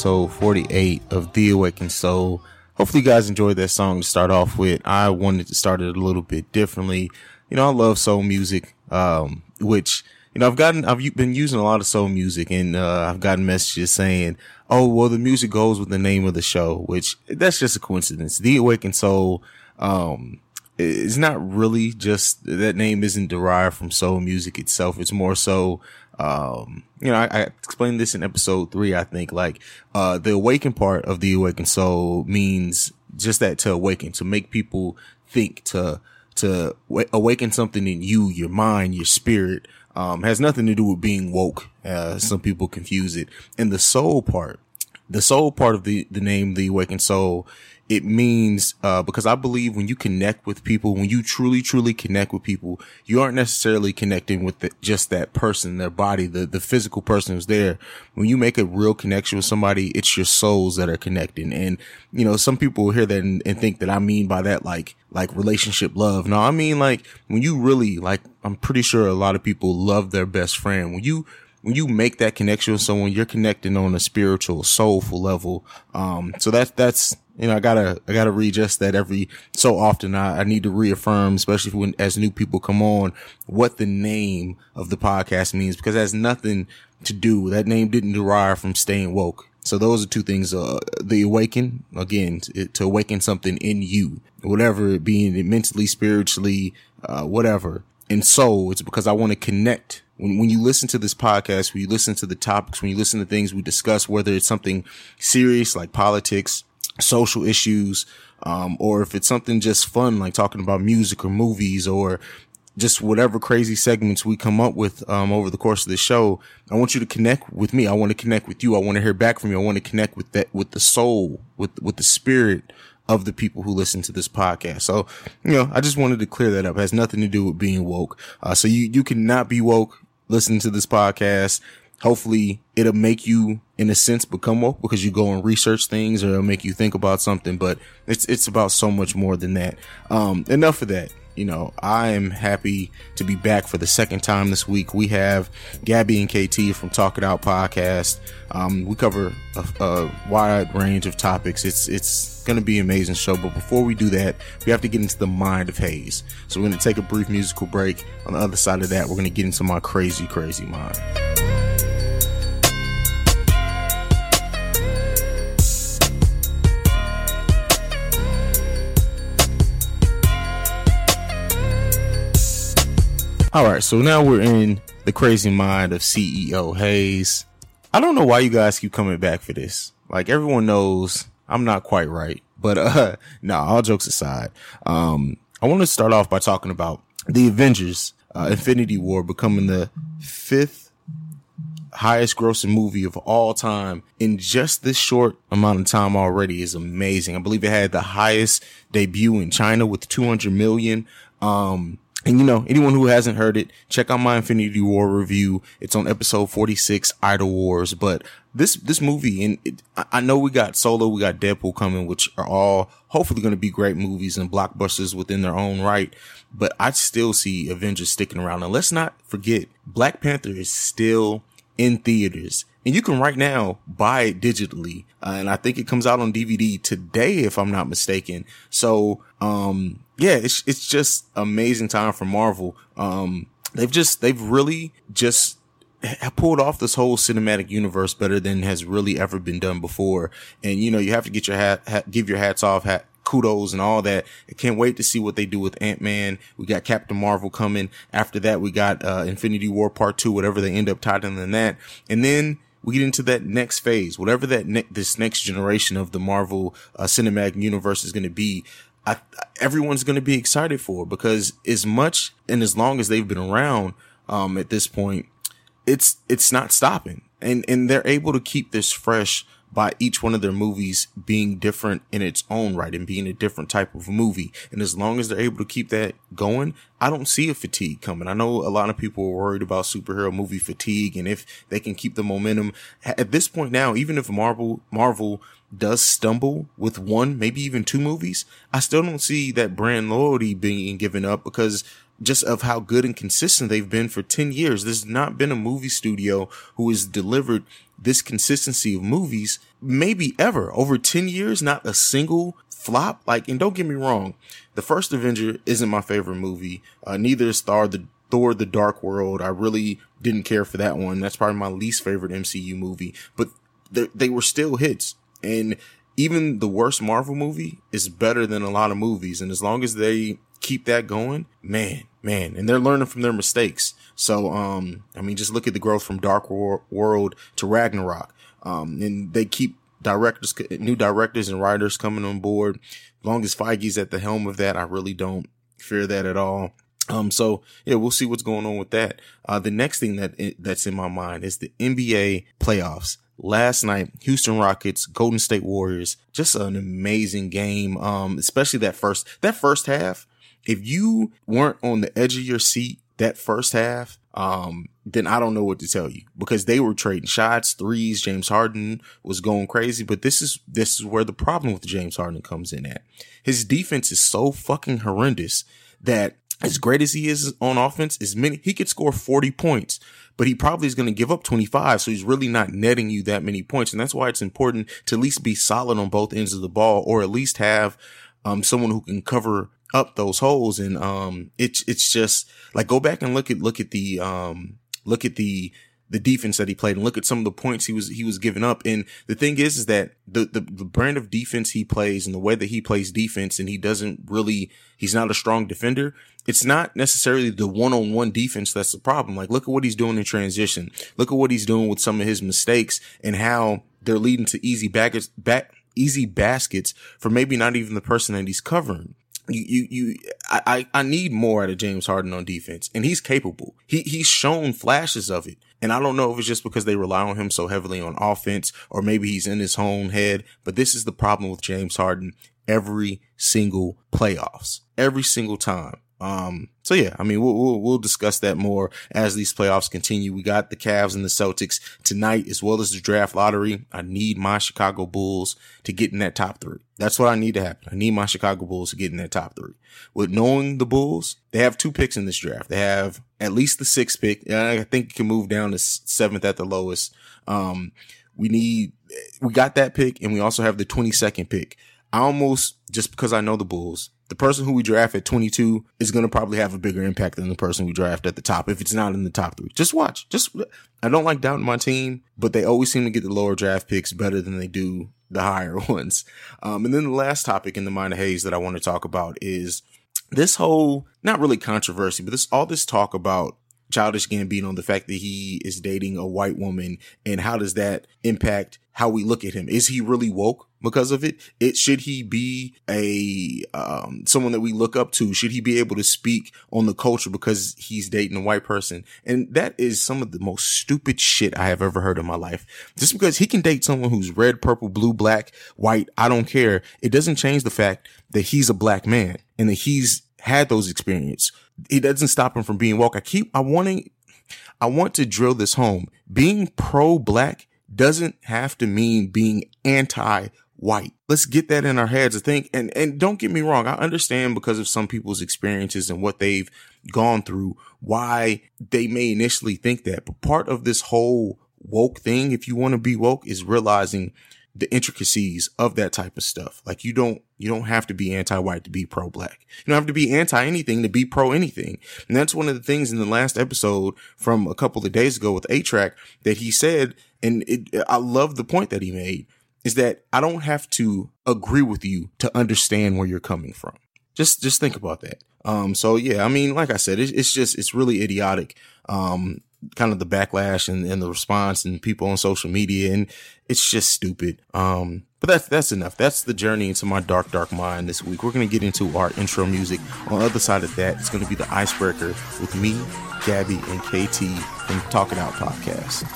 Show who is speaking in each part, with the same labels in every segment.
Speaker 1: Episode 48 of The Awakened Soul. Hopefully, you guys enjoyed that song to start off with. I wanted to start it a little bit differently. You know, I love soul music, um, which, you know, I've gotten, I've been using a lot of soul music and, uh, I've gotten messages saying, oh, well, the music goes with the name of the show, which that's just a coincidence. The Awakened Soul, um, it's not really just that name isn't derived from soul music itself. It's more so, um, you know, I, I explained this in episode three, I think, like, uh, the awaken part of the awakened soul means just that to awaken, to make people think, to, to wa- awaken something in you, your mind, your spirit, um, has nothing to do with being woke. Uh, some people confuse it. And the soul part, the soul part of the, the name, the awakened soul, it means, uh, because I believe when you connect with people, when you truly, truly connect with people, you aren't necessarily connecting with the, just that person, their body, the, the physical person who's there. When you make a real connection with somebody, it's your souls that are connecting. And, you know, some people hear that and, and think that I mean by that, like, like relationship love. No, I mean like when you really, like, I'm pretty sure a lot of people love their best friend. When you, when you make that connection with someone, you're connecting on a spiritual, soulful level. Um, so that's, that's, you know, I gotta, I gotta readjust that every so often. I, I need to reaffirm, especially when, as new people come on, what the name of the podcast means, because it has nothing to do, that name didn't derive from staying woke. So those are two things, uh, the awaken, again, to, to awaken something in you, whatever it being it mentally, spiritually, uh, whatever. And so it's because I want to connect when, when you listen to this podcast, when you listen to the topics, when you listen to things we discuss, whether it's something serious like politics, social issues, um, or if it's something just fun, like talking about music or movies or just whatever crazy segments we come up with, um, over the course of the show, I want you to connect with me. I want to connect with you. I want to hear back from you. I want to connect with that, with the soul, with, with the spirit of the people who listen to this podcast. So, you know, I just wanted to clear that up. It has nothing to do with being woke. Uh, so you, you cannot be woke listening to this podcast. Hopefully it'll make you, in a sense, become woke because you go and research things or it'll make you think about something, but it's, it's about so much more than that. Um, enough of that. You know, I am happy to be back for the second time this week. We have Gabby and KT from Talk It Out podcast. Um, we cover a, a wide range of topics. It's, it's going to be an amazing show. But before we do that, we have to get into the mind of Haize. So we're going to take a brief musical break. On the other side of that, we're going to get into my crazy, crazy mind. All right, so now we're in the crazy mind of CEO Haize. I don't know why you guys keep coming back for this. Like everyone knows I'm not quite right, but uh no, all jokes aside. Um I want to start off by talking about the Avengers uh, Infinity War becoming the fifth highest grossing movie of all time in just this short amount of time already is amazing. I believe it had the highest debut in China with 200 million. Um, and you know, anyone who hasn't heard it, check out my Infinity War review. It's on episode 46, Idol Wars. But this, this movie, and it, I- know we got Solo, we got Deadpool coming, which are all hopefully going to be great movies and blockbusters within their own right. But I still see Avengers sticking around. And let's not forget, Black Panther is still in theaters. And you can right now buy it digitally. Uh, and I think it comes out on DVD today, if I'm not mistaken. So, um, yeah, it's, it's just amazing time for Marvel. Um, they've just, they've really just pulled off this whole cinematic universe better than has really ever been done before. And, you know, you have to get your hat, hat give your hats off, hat, kudos and all that. I can't wait to see what they do with Ant-Man. We got Captain Marvel coming. After that, we got, uh, Infinity War Part 2, whatever they end up titling that. And then we get into that next phase, whatever that ne- this next generation of the Marvel uh, cinematic universe is going to be. I, everyone's going to be excited for because as much and as long as they've been around um, at this point, it's it's not stopping, and and they're able to keep this fresh by each one of their movies being different in its own right and being a different type of movie. And as long as they're able to keep that going, I don't see a fatigue coming. I know a lot of people are worried about superhero movie fatigue and if they can keep the momentum at this point now, even if Marvel, Marvel does stumble with one, maybe even two movies, I still don't see that brand loyalty being given up because just of how good and consistent they've been for 10 years. There's not been a movie studio who has delivered this consistency of movies, maybe ever over 10 years, not a single flop. Like, and don't get me wrong, the first Avenger isn't my favorite movie. Uh, neither is Thor the Thor the Dark World. I really didn't care for that one. That's probably my least favorite MCU movie, but they were still hits. And even the worst Marvel movie is better than a lot of movies. And as long as they keep that going, man, man, and they're learning from their mistakes. So, um, I mean, just look at the growth from Dark World to Ragnarok. Um, and they keep directors, new directors and writers coming on board. As long as Feige's at the helm of that, I really don't fear that at all. Um, so yeah, we'll see what's going on with that. Uh, the next thing that, that's in my mind is the NBA playoffs last night, Houston Rockets, Golden State Warriors, just an amazing game. Um, especially that first, that first half if you weren't on the edge of your seat that first half, um, then I don't know what to tell you because they were trading shots, threes. James Harden was going crazy, but this is, this is where the problem with James Harden comes in at. His defense is so fucking horrendous that as great as he is on offense, as many, he could score 40 points, but he probably is going to give up 25. So he's really not netting you that many points. And that's why it's important to at least be solid on both ends of the ball or at least have, um, someone who can cover up those holes. And, um, it's, it's just like go back and look at, look at the, um, look at the, the defense that he played and look at some of the points he was he was giving up. And the thing is, is that the, the the brand of defense he plays and the way that he plays defense, and he doesn't really he's not a strong defender. It's not necessarily the one on one defense that's the problem. Like look at what he's doing in transition. Look at what he's doing with some of his mistakes and how they're leading to easy baggage back easy baskets for maybe not even the person that he's covering you, you, you, I, I need more out of James Harden on defense and he's capable. He, he's shown flashes of it. And I don't know if it's just because they rely on him so heavily on offense or maybe he's in his own head, but this is the problem with James Harden every single playoffs, every single time. Um, so yeah, I mean, we'll, we'll, we'll, discuss that more as these playoffs continue. We got the Cavs and the Celtics tonight, as well as the draft lottery. I need my Chicago Bulls to get in that top three. That's what I need to happen. I need my Chicago Bulls to get in that top three. With knowing the Bulls, they have two picks in this draft. They have at least the sixth pick. I think it can move down to seventh at the lowest. Um, we need, we got that pick and we also have the 22nd pick. I almost, just because I know the Bulls, the person who we draft at 22 is going to probably have a bigger impact than the person we draft at the top if it's not in the top three. Just watch. Just, I don't like doubting my team, but they always seem to get the lower draft picks better than they do the higher ones. Um, and then the last topic in the mind of Haize that I want to talk about is this whole, not really controversy, but this, all this talk about Childish Gambino, on the fact that he is dating a white woman and how does that impact how we look at him? Is he really woke because of it? It should he be a um, someone that we look up to? Should he be able to speak on the culture because he's dating a white person? And that is some of the most stupid shit I have ever heard in my life. Just because he can date someone who's red, purple, blue, black, white, I don't care. It doesn't change the fact that he's a black man and that he's had those experiences. It doesn't stop him from being woke. I keep, I wanting, I want to drill this home. Being pro black doesn't have to mean being anti white. Let's get that in our heads I think. And, and don't get me wrong. I understand because of some people's experiences and what they've gone through, why they may initially think that. But part of this whole woke thing, if you want to be woke, is realizing the intricacies of that type of stuff. Like you don't, you don't have to be anti-white to be pro-black. You don't have to be anti anything to be pro anything. And that's one of the things in the last episode from a couple of days ago with A-Trak that he said, and it, I love the point that he made is that I don't have to agree with you to understand where you're coming from. Just, just think about that. Um, so yeah, I mean, like I said, it's, it's just, it's really idiotic. Um, kind of the backlash and, and the response and people on social media and it's just stupid. Um, but that's that's enough. That's the journey into my dark, dark mind this week. We're gonna get into our intro music. On the other side of that, it's gonna be the icebreaker with me, Gabby, and KT from Talk It Out Podcast.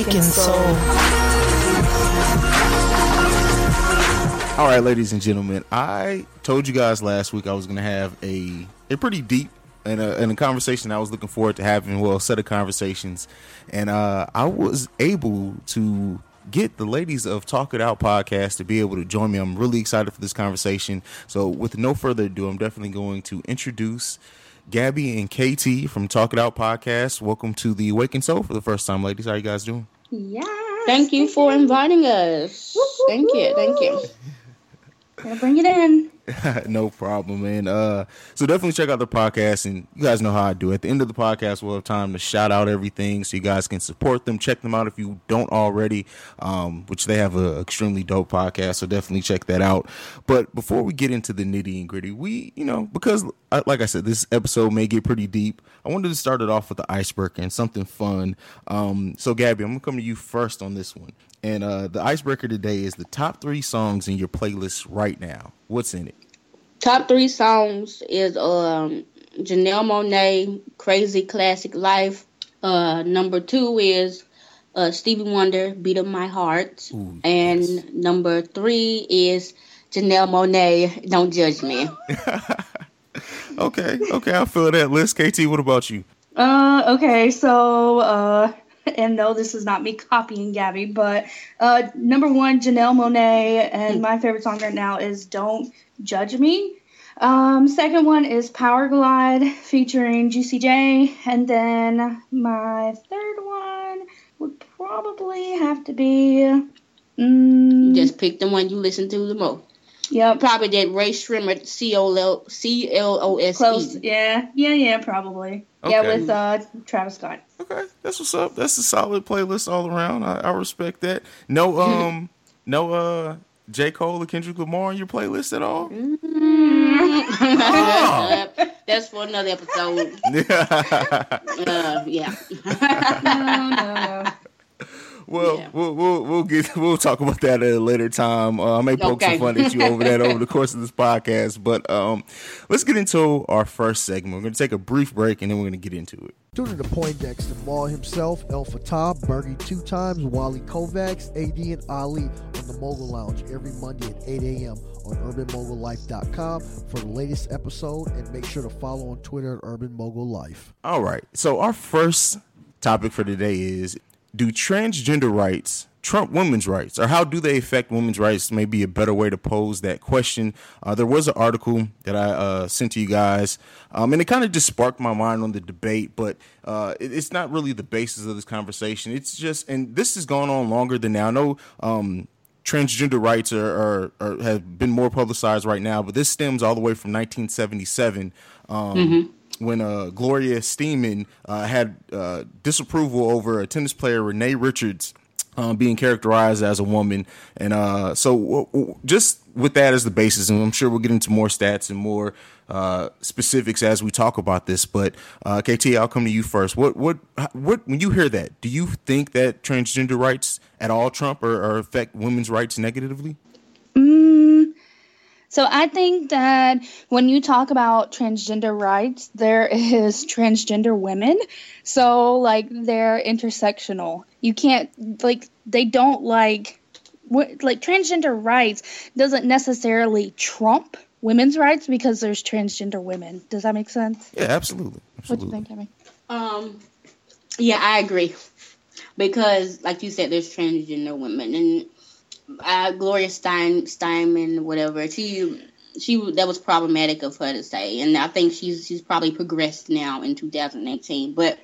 Speaker 2: The awakened soul.
Speaker 1: All right, ladies and gentlemen, I told you guys last week I was going to have a a pretty deep and a, and a conversation I was looking forward to having. Well, a set of conversations, and uh, I was able to get the ladies of Talk It Out podcast to be able to join me. I'm really excited for this conversation. So, with no further ado, I'm definitely going to introduce Gabby and KT from Talk It Out podcast. Welcome to the Awakened Soul for the first time, ladies. How you guys doing?
Speaker 3: Yeah.
Speaker 4: Thank you for inviting us. Thank you. Thank you.
Speaker 3: Gonna bring it in.
Speaker 1: no problem, man. Uh, so definitely check out the podcast, and you guys know how I do. At the end of the podcast, we'll have time to shout out everything, so you guys can support them. Check them out if you don't already, um, which they have an extremely dope podcast. So definitely check that out. But before we get into the nitty and gritty, we, you know, because like I said, this episode may get pretty deep. I wanted to start it off with the icebreaker and something fun. Um, so Gabby, I'm gonna come to you first on this one. And uh, the icebreaker today is the top three songs in your playlist right now. What's in it?
Speaker 4: Top three songs is um, Janelle Monáe, Crazy Classic Life. Uh, number two is uh, Stevie Wonder, Beat of My Heart. Ooh, and yes. number three is Janelle Monáe, Don't Judge Me.
Speaker 1: okay, okay, I feel that list. KT, what about you?
Speaker 3: Uh, okay, so uh, and no, this is not me copying Gabby, but uh, number one, Janelle Monáe, and my favorite song right now is "Don't Judge Me." Um, second one is Power Glide featuring Juicy J, and then my third one would probably have to be.
Speaker 4: Mm, Just pick the one you listen to the most.
Speaker 3: Yep.
Speaker 4: Probably that Rae Sremmurd C O L C L O S E.
Speaker 3: Close. Yeah. Yeah. Yeah. Probably. Okay. Yeah, with uh, Travis Scott.
Speaker 1: Okay, that's what's up. That's a solid playlist all around. I, I respect that. No, um, no, uh, J Cole or Kendrick Lamar on your playlist at all?
Speaker 4: oh. That's for another episode. uh, yeah. no,
Speaker 1: no, no. Well, yeah. we'll we'll we'll get we'll talk about that at a later time. Uh, I may poke okay. some fun at you over that over the course of this podcast, but um, let's get into our first segment. We're going to take a brief break and then we're going to get into it.
Speaker 5: Tune in to Poindexter Maul himself, El Fatah, Bergie two times, Wally Kovacs, AD, and Ali on the Mogul Lounge every Monday at 8 a.m. on UrbanMogulLife.com for the latest episode, and make sure to follow on Twitter at Urban Mogul Life.
Speaker 1: All right, so our first topic for today is do transgender rights trump women's rights? Or how do they affect women's rights? Maybe a better way to pose that question. Uh, there was an article that i uh, sent to you guys um, and it kind of just sparked my mind on the debate but uh, it, it's not really the basis of this conversation. It's just and this has gone on longer than now. I know um, transgender rights are, are, are, have been more publicized right now but this stems all the way from 1977 um, mm-hmm when uh, Gloria Steinem uh, had uh, disapproval over a tennis player Renee Richards uh, being characterized as a woman, and uh, so w- w- just with that as the basis, and I'm sure we'll get into more stats and more uh, specifics as we talk about this. But KT, I'll come to you first. What what what when you hear that, do you think that transgender rights at all trump or, or affect women's rights negatively?
Speaker 3: So I think that when you talk about transgender rights, there is transgender women. So like they're intersectional. You can't like they don't like like transgender rights doesn't necessarily trump women's rights because there's transgender women. Does that make sense?
Speaker 1: Yeah, absolutely.
Speaker 3: absolutely. What do you think,
Speaker 4: Um, yeah, I agree because, like you said, there's transgender women, and uh, Gloria Stein Steinman, whatever. She she that was problematic of her to say, and I think she's she's probably progressed now in 2018. But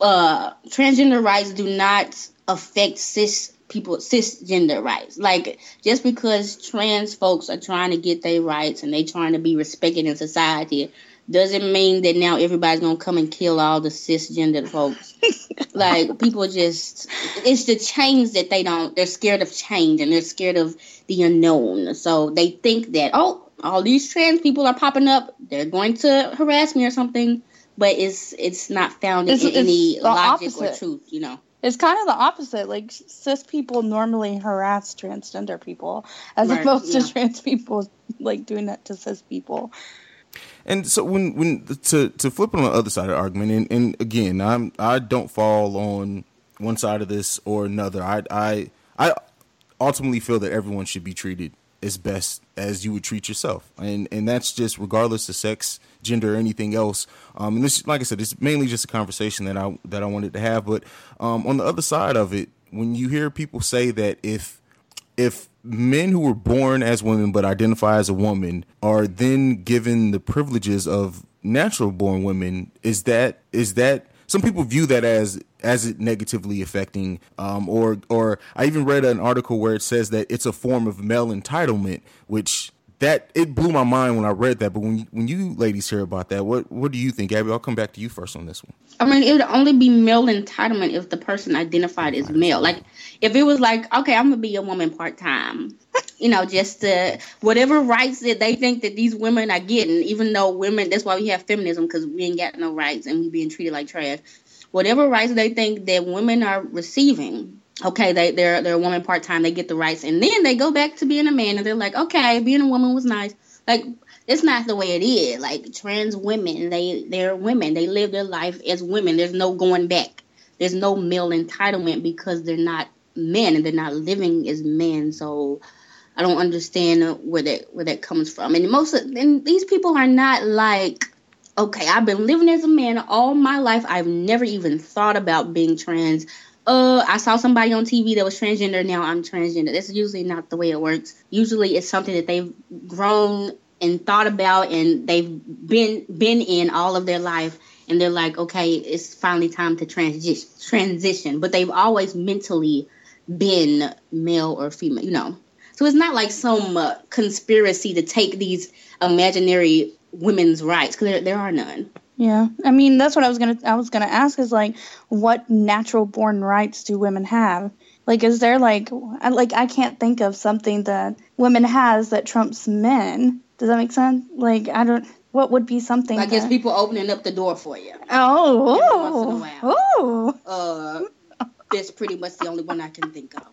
Speaker 4: uh, transgender rights do not affect cis people cisgender rights. Like just because trans folks are trying to get their rights and they trying to be respected in society doesn't mean that now everybody's gonna come and kill all the cisgender folks. like people just it's the change that they don't they're scared of change and they're scared of the unknown. So they think that, oh, all these trans people are popping up, they're going to harass me or something. But it's it's not founded
Speaker 3: It's-
Speaker 4: in any
Speaker 3: it's the
Speaker 4: logic or truth, you know.
Speaker 3: It's kind of the opposite. Like cis people normally harass transgender people, as
Speaker 4: Right,
Speaker 3: opposed
Speaker 4: yeah.
Speaker 3: to trans people like doing that to cis people.
Speaker 1: And so when when to to flip on the other side of the argument, and, and again, I'm I don't fall on one side of this or another. I I I ultimately feel that everyone should be treated as best as you would treat yourself, and and that's just regardless of sex, gender, or anything else. Um, and this, like I said, it's mainly just a conversation that I that I wanted to have. But um, on the other side of it, when you hear people say that if if men who were born as women but identify as a woman are then given the privileges of natural born women. Is that is that some people view that as as it negatively affecting um or or I even read an article where it says that it's a form of male entitlement which that it blew my mind when I read that but when you, when you ladies hear about that what what do you think Gabby I'll come back to you first on this one
Speaker 4: I mean, it would only be male entitlement if the person identified as male. Like, if it was like, okay, I'm gonna be a woman part time, you know, just to, whatever rights that they think that these women are getting, even though women, that's why we have feminism because we ain't got no rights and we being treated like trash. Whatever rights they think that women are receiving, okay, they they're they're a woman part time, they get the rights, and then they go back to being a man, and they're like, okay, being a woman was nice, like it's not the way it is. Like trans women, they they're women. They live their life as women. There's no going back. There's no male entitlement because they're not men and they're not living as men. So I don't understand where that where that comes from. And most of and these people are not like okay, I've been living as a man all my life. I've never even thought about being trans. Uh, I saw somebody on TV that was transgender. Now I'm transgender. That's usually not the way it works. Usually, it's something that they've grown and thought about, and they've been been in all of their life, and they're like, okay, it's finally time to transition. Transition, but they've always mentally been male or female. You know, so it's not like some uh, conspiracy to take these imaginary women's rights because there, there are none.
Speaker 3: Yeah, I mean that's what I was gonna I was gonna ask is like what natural born rights do women have? Like, is there like I- like I can't think of something that women has that trumps men. Does that make sense? Like I don't. What would be something?
Speaker 4: I guess
Speaker 3: that-
Speaker 4: people opening up the door for you.
Speaker 3: Oh,
Speaker 4: Every
Speaker 3: oh,
Speaker 4: Uh, that's pretty much the only one I can think of.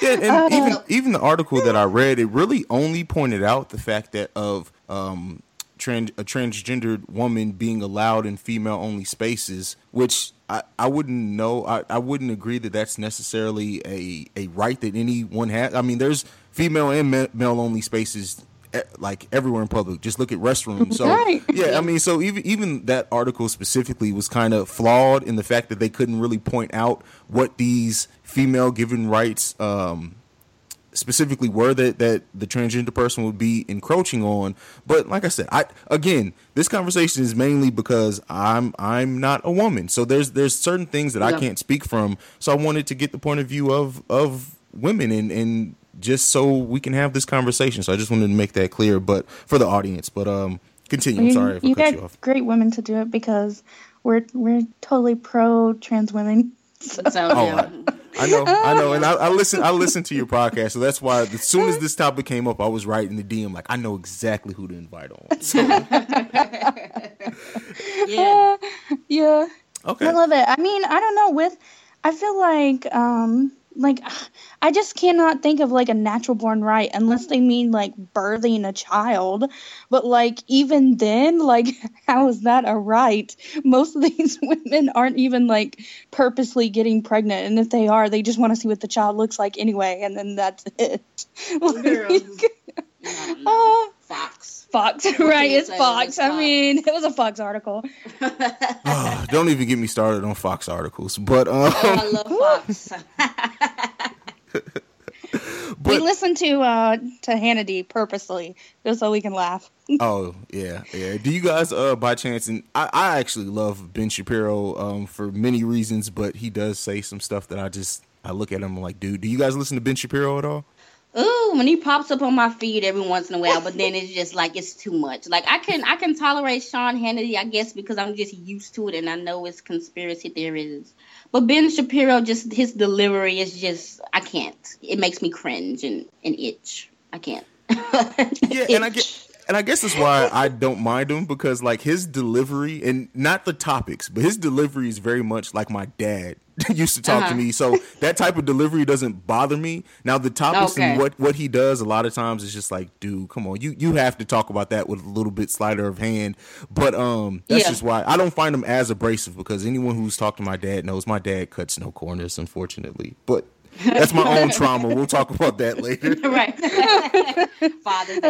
Speaker 1: Yeah, and even even the article that I read, it really only pointed out the fact that of um, trans a transgendered woman being allowed in female only spaces, which I, I wouldn't know. I, I wouldn't agree that that's necessarily a a right that anyone has. I mean, there's female and ma- male only spaces. eh, Like everywhere in public, just look at restrooms. So
Speaker 3: Right.
Speaker 1: yeah, I mean, so even even that article specifically was kind of flawed in the fact that they couldn't really point out what these female given rights um, specifically were that that the transgender person would be encroaching on. But like I said, I again, this conversation is mainly because I'm I'm not a woman, so there's there's certain things that I can't speak from. So I wanted to get the point of view of of women and and just so we can have this conversation. So I just wanted to make that clear, but for the audience. But um, continue. I'm
Speaker 3: you,
Speaker 1: sorry if I
Speaker 3: you
Speaker 1: cut
Speaker 3: got
Speaker 1: you off.
Speaker 3: great women to do it because we're we're totally pro trans women. So,
Speaker 4: So
Speaker 1: Oh,
Speaker 4: yeah.
Speaker 1: I know, I know, and I, I listen. I listen to your podcast, so that's why. As soon as this topic came up, I was writing the DM like I know exactly who to invite on. So,
Speaker 4: yeah.
Speaker 3: yeah.
Speaker 1: okay,
Speaker 3: I love it. I mean, I don't know. With, I feel like, um, like, I just cannot think of like a natural born right unless they mean like birthing a child. But like, even then, like, how is that a right? Most of these women aren't even like purposely getting pregnant, and if they are, they just want to see what the child looks like anyway, and then that's it. Like, oh,
Speaker 4: Fox.
Speaker 3: Fox, right?
Speaker 4: you
Speaker 3: It's
Speaker 4: say?
Speaker 3: Fox. I mean, it was a Fox article.
Speaker 1: Ah, don't even get me started on Fox articles. But um,
Speaker 4: Oh, I love Fox.
Speaker 3: we listen to uh to Hannity purposely just so we can laugh.
Speaker 1: oh yeah, yeah. Do you guys uh by chance? And I, I actually love Ben Shapiro um for many reasons, but he does say some stuff that I just I look at him I'm like, dude, do you guys listen to Ben Shapiro at all?
Speaker 4: Ooh, when he pops up on my feed every once in a while, but then it's just like it's too much. Like I can I can tolerate Sean Hannity, I guess, because I'm just used to it and I know it's conspiracy theories. But Ben Shapiro, just his delivery is just I can't. It makes me cringe and, and itch. I can't.
Speaker 1: yeah, and I get and I guess that's why I don't mind him because like his delivery and not the topics, but his delivery is very much like my dad used to talk uh-huh. to me. So that type of delivery doesn't bother me. Now the topics okay. and what what he does a lot of times is just like, dude, come on, you you have to talk about that with a little bit slider of hand. But um, that's yeah. just why I don't find him as abrasive because anyone who's talked to my dad knows my dad cuts no corners, unfortunately. But that's my own trauma. We'll talk about that later.
Speaker 4: right. father.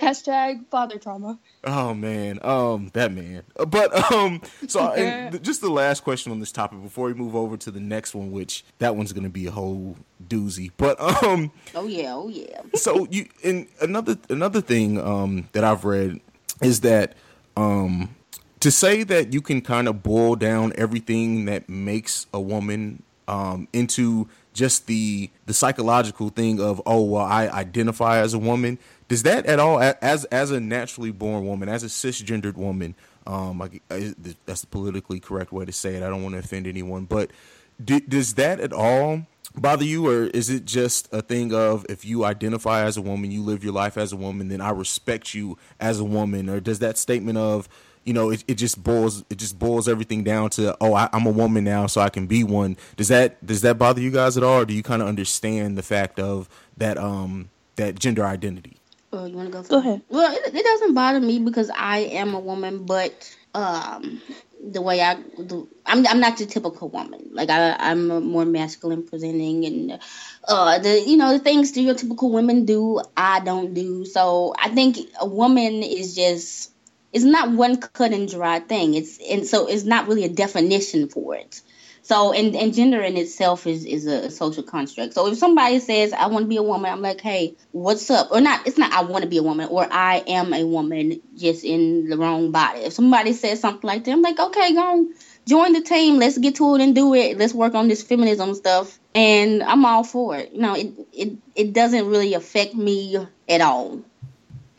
Speaker 3: Hashtag father trauma.
Speaker 1: Oh man, um, that man. But um, so and just the last question on this topic before we move over to the next one, which that one's gonna be a whole doozy. But um,
Speaker 4: oh yeah, oh yeah.
Speaker 1: so you and another another thing um that I've read is that um to say that you can kind of boil down everything that makes a woman um, into just the the psychological thing of oh well I identify as a woman does that at all as as a naturally born woman as a cisgendered woman um that's the politically correct way to say it I don't want to offend anyone but do, does that at all bother you or is it just a thing of if you identify as a woman you live your life as a woman then I respect you as a woman or does that statement of you know, it, it just boils it just boils everything down to oh, I, am a woman now, so I can be one. Does that does that bother you guys at all, or do you kind of understand the fact of that um that gender identity?
Speaker 4: Oh, you want to go?
Speaker 3: Go ahead.
Speaker 4: Well, it, it, doesn't bother me because I am a woman, but um, the way I do, I'm I'm not the typical woman. Like I I'm more masculine presenting, and uh, the you know the things stereotypical women do, I don't do. So I think a woman is just it's not one cut and dry thing. It's and so it's not really a definition for it. So and, and gender in itself is is a social construct. So if somebody says I want to be a woman, I'm like, hey, what's up? Or not? It's not I want to be a woman or I am a woman just in the wrong body. If somebody says something like that, I'm like, okay, go on, join the team. Let's get to it and do it. Let's work on this feminism stuff. And I'm all for it. You know, it it it doesn't really affect me at all,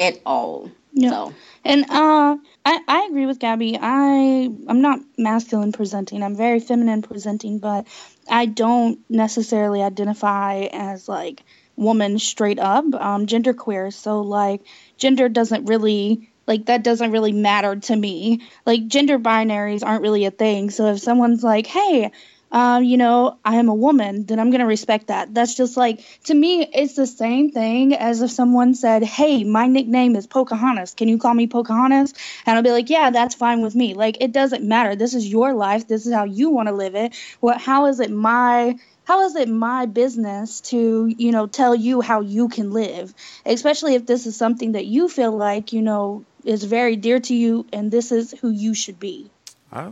Speaker 4: at all. Yeah. So.
Speaker 3: And uh, I, I agree with Gabby. I I'm not masculine presenting. I'm very feminine presenting, but I don't necessarily identify as like woman straight up. Um, gender queer. So like gender doesn't really like that doesn't really matter to me. Like gender binaries aren't really a thing. So if someone's like, "Hey, uh, you know, I am a woman, then I'm going to respect that. That's just like, to me, it's the same thing as if someone said, Hey, my nickname is Pocahontas. Can you call me Pocahontas? And I'll be like, Yeah, that's fine with me. Like, it doesn't matter. This is your life. This is how you want to live it. What, how is it my how is it my business to you know tell you how you can live especially if this is something that you feel like you know is very dear to you and this is who you should be
Speaker 1: I,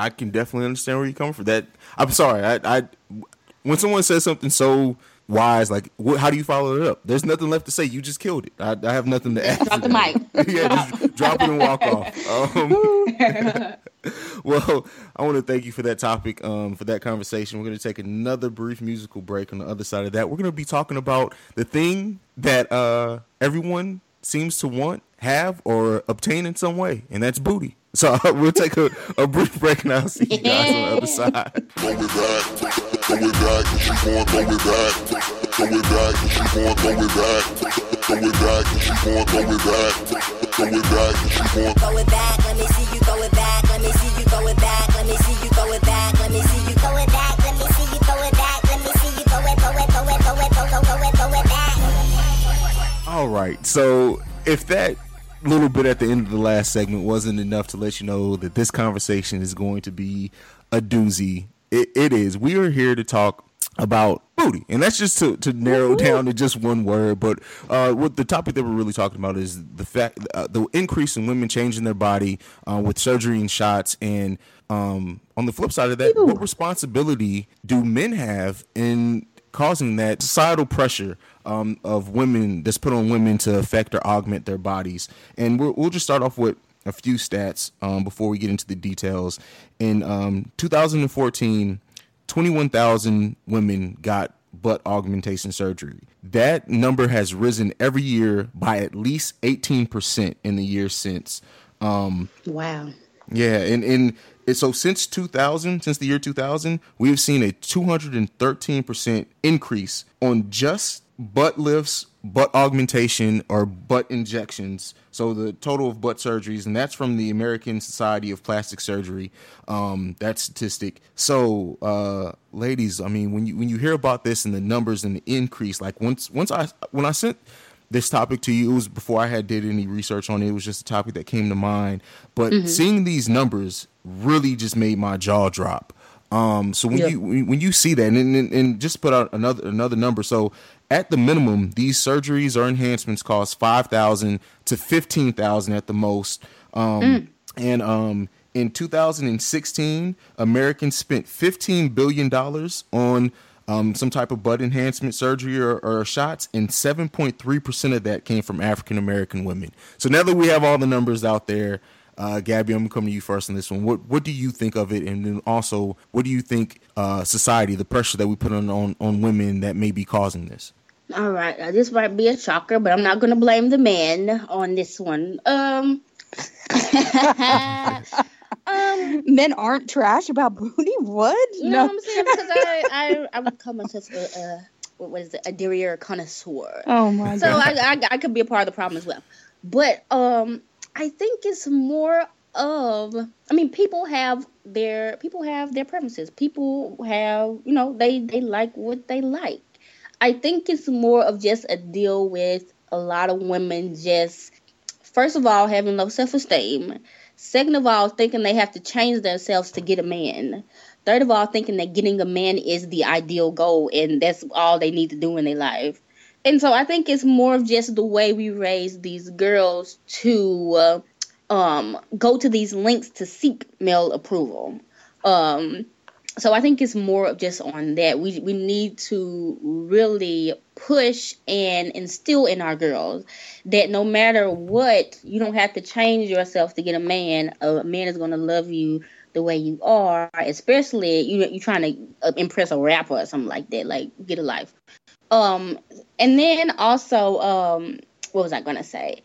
Speaker 1: I can definitely understand where you're coming from that I'm sorry. I, I when someone says something so wise, like what, how do you follow it up? There's nothing left to say. You just killed it. I, I have nothing to add.
Speaker 4: Drop the mic.
Speaker 1: yeah, just drop it and walk off. Um, well, I want to thank you for that topic, um, for that conversation. We're going to take another brief musical break. On the other side of that, we're going to be talking about the thing that uh, everyone seems to want, have, or obtain in some way, and that's booty. So we'll take a, a brief break and I'll see you guys on the other side. Throw it back, throw it back, she going throw it back, throw it back, she going throw it back, throw it back, she going throw it back, throw it back, she going throw it back. Let me see you throw it back. Let me see you throw it back. Let me see you throw it back. Let me see you throw it back. Let me see you throw it back. Let me see you throw it, throw it, throw it, throw it, throw it, throw it, throw it back. All right, so if that little bit at the end of the last segment wasn't enough to let you know that this conversation is going to be a doozy. it, it is. We are here to talk about booty, and that's just to, to narrow down to just one word. But uh, what the topic that we're really talking about is the fact uh, the increase in women changing their body uh, with surgery and shots, and um, on the flip side of that, what responsibility do men have in causing that societal pressure um, of women that's put on women to affect or augment their bodies. And we will just start off with a few stats um, before we get into the details. In um, 2014, 21,000 women got butt augmentation surgery. That number has risen every year by at least 18% in the years since. Um,
Speaker 4: wow.
Speaker 1: Yeah, and, and so since 2000, since the year 2000, we have seen a 213% increase on just butt lifts, butt augmentation, or butt injections. So the total of butt surgeries, and that's from the American Society of Plastic Surgery. Um, that statistic. So, uh, ladies, I mean, when you when you hear about this and the numbers and the increase, like once once I when I sent this topic to you. It was before I had did any research on it. It was just a topic that came to mind. But mm-hmm. seeing these numbers really just made my jaw drop. Um, so when yeah. you when you see that, and, and, and just put out another another number. So at the minimum, these surgeries or enhancements cost five thousand to fifteen thousand at the most. Um, mm. And um, in 2016, Americans spent fifteen billion dollars on um, some type of butt enhancement surgery or, or shots, and 7.3% of that came from African American women. So now that we have all the numbers out there, uh, Gabby, I'm coming to you first on this one. What what do you think of it, and then also what do you think uh, society, the pressure that we put on, on on women that may be causing this?
Speaker 4: All right, uh, this might be a shocker, but I'm not going to blame the men on this one. Um,
Speaker 3: Um, men aren't trash about booty. What?
Speaker 4: You know what I'm saying? Because I, I, I would come into a, a what is it, a derriere connoisseur.
Speaker 3: Oh my
Speaker 4: so god. So I, I, I could be a part of the problem as well. But um, I think it's more of. I mean, people have their people have their preferences. People have you know they they like what they like. I think it's more of just a deal with a lot of women just first of all having low self esteem Second of all, thinking they have to change themselves to get a man. Third of all, thinking that getting a man is the ideal goal and that's all they need to do in their life. And so I think it's more of just the way we raise these girls to uh, um, go to these lengths to seek male approval. Um, so I think it's more of just on that. We we need to really push and instill in our girls that no matter what, you don't have to change yourself to get a man. A man is going to love you the way you are, especially you you're trying to uh, impress a rapper or something like that. Like get a life. Um, and then also, um, what was I gonna say?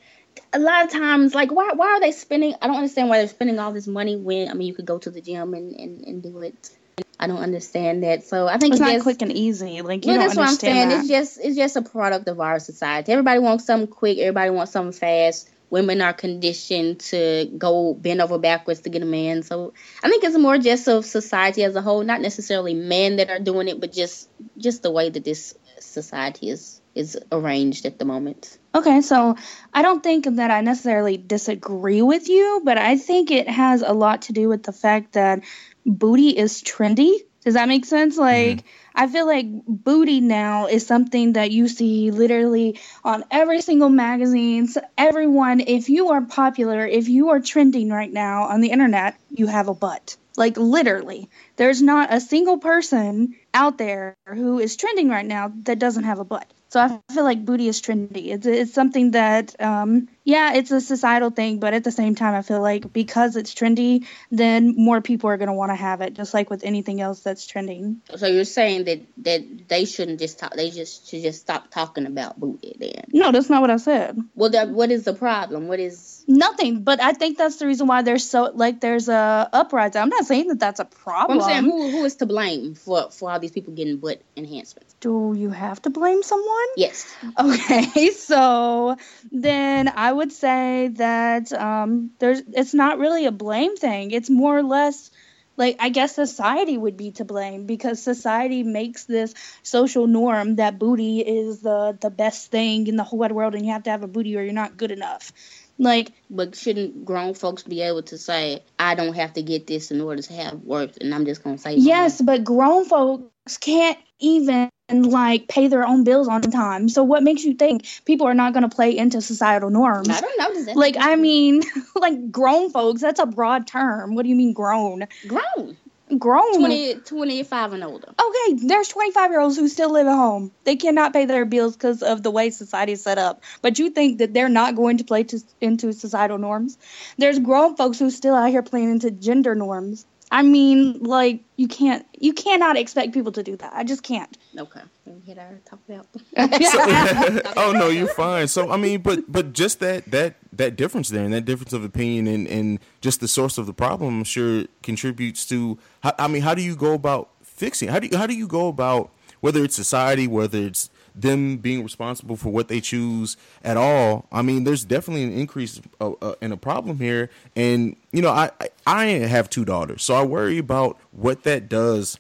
Speaker 4: A lot of times, like why why are they spending? I don't understand why they're spending all this money when I mean you could go to the gym and and, and do it I don't understand that. So I think
Speaker 3: it's, it's not just, quick and easy. Like you well, that's what I'm saying.
Speaker 4: That. It's just it's just a product of our society. Everybody wants something quick. Everybody wants something fast. Women are conditioned to go bend over backwards to get a man. So I think it's more just of society as a whole, not necessarily men that are doing it, but just just the way that this society is is arranged at the moment.
Speaker 3: Okay, so I don't think that I necessarily disagree with you, but I think it has a lot to do with the fact that booty is trendy. Does that make sense? Like, mm-hmm. I feel like booty now is something that you see literally on every single magazine. So everyone, if you are popular, if you are trending right now on the internet, you have a butt. Like, literally. There's not a single person out there who is trending right now that doesn't have a butt. So I feel like booty is trendy. It's it's something that um yeah, it's a societal thing, but at the same time I feel like because it's trendy, then more people are going to want to have it just like with anything else that's trending.
Speaker 4: So you're saying that that they shouldn't just talk they just should just stop talking about booty then.
Speaker 3: No, that's not what I said.
Speaker 4: Well, that, what is the problem? What is
Speaker 3: nothing, but I think that's the reason why there's so like there's a uprising. I'm not saying that that's a problem.
Speaker 4: Well, I'm saying who who is to blame for for all these people getting butt enhancements?
Speaker 3: Do you have to blame someone?
Speaker 4: Yes.
Speaker 3: Okay, so then I would say that um, there's it's not really a blame thing. It's more or less like I guess society would be to blame because society makes this social norm that booty is the the best thing in the whole wide world and you have to have a booty or you're not good enough. Like,
Speaker 4: but shouldn't grown folks be able to say, "I don't have to get this in order to have worth," and I'm just gonna say,
Speaker 3: yes, but grown folks can't even like pay their own bills on time. So what makes you think people are not going to play into societal norms?
Speaker 4: I don't know.
Speaker 3: Like I mean, like grown folks. That's a broad term. What do you mean grown?
Speaker 4: Grown.
Speaker 3: Grown.
Speaker 4: 20, 25 and older.
Speaker 3: Okay, there's 25 year olds who still live at home. They cannot pay their bills because of the way society is set up. But you think that they're not going to play to, into societal norms? There's grown folks who still out here playing into gender norms. I mean, like you can't, you cannot expect people to do that. I just can't.
Speaker 4: Okay. We hit our talk about.
Speaker 1: oh no, you're fine. So I mean, but but just that that that difference there and that difference of opinion and and just the source of the problem, I'm sure contributes to. How, I mean, how do you go about fixing? How do you, how do you go about whether it's society, whether it's them being responsible for what they choose at all. I mean, there's definitely an increase uh, uh, in a problem here, and you know, I, I I have two daughters, so I worry about what that does.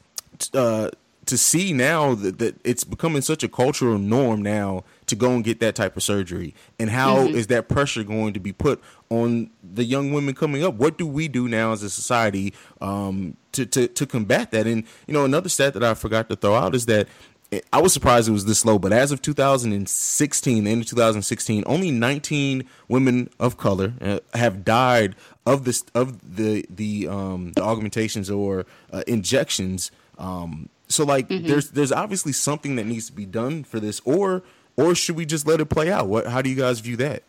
Speaker 1: Uh, to see now that, that it's becoming such a cultural norm now to go and get that type of surgery and how mm-hmm. is that pressure going to be put on the young women coming up what do we do now as a society um, to, to, to combat that and you know another stat that i forgot to throw out is that I was surprised it was this low, but as of 2016, the end of 2016, only 19 women of color uh, have died of this of the the um, the augmentations or uh, injections. Um, so like, mm-hmm. there's there's obviously something that needs to be done for this, or or should we just let it play out? What how do you guys view that?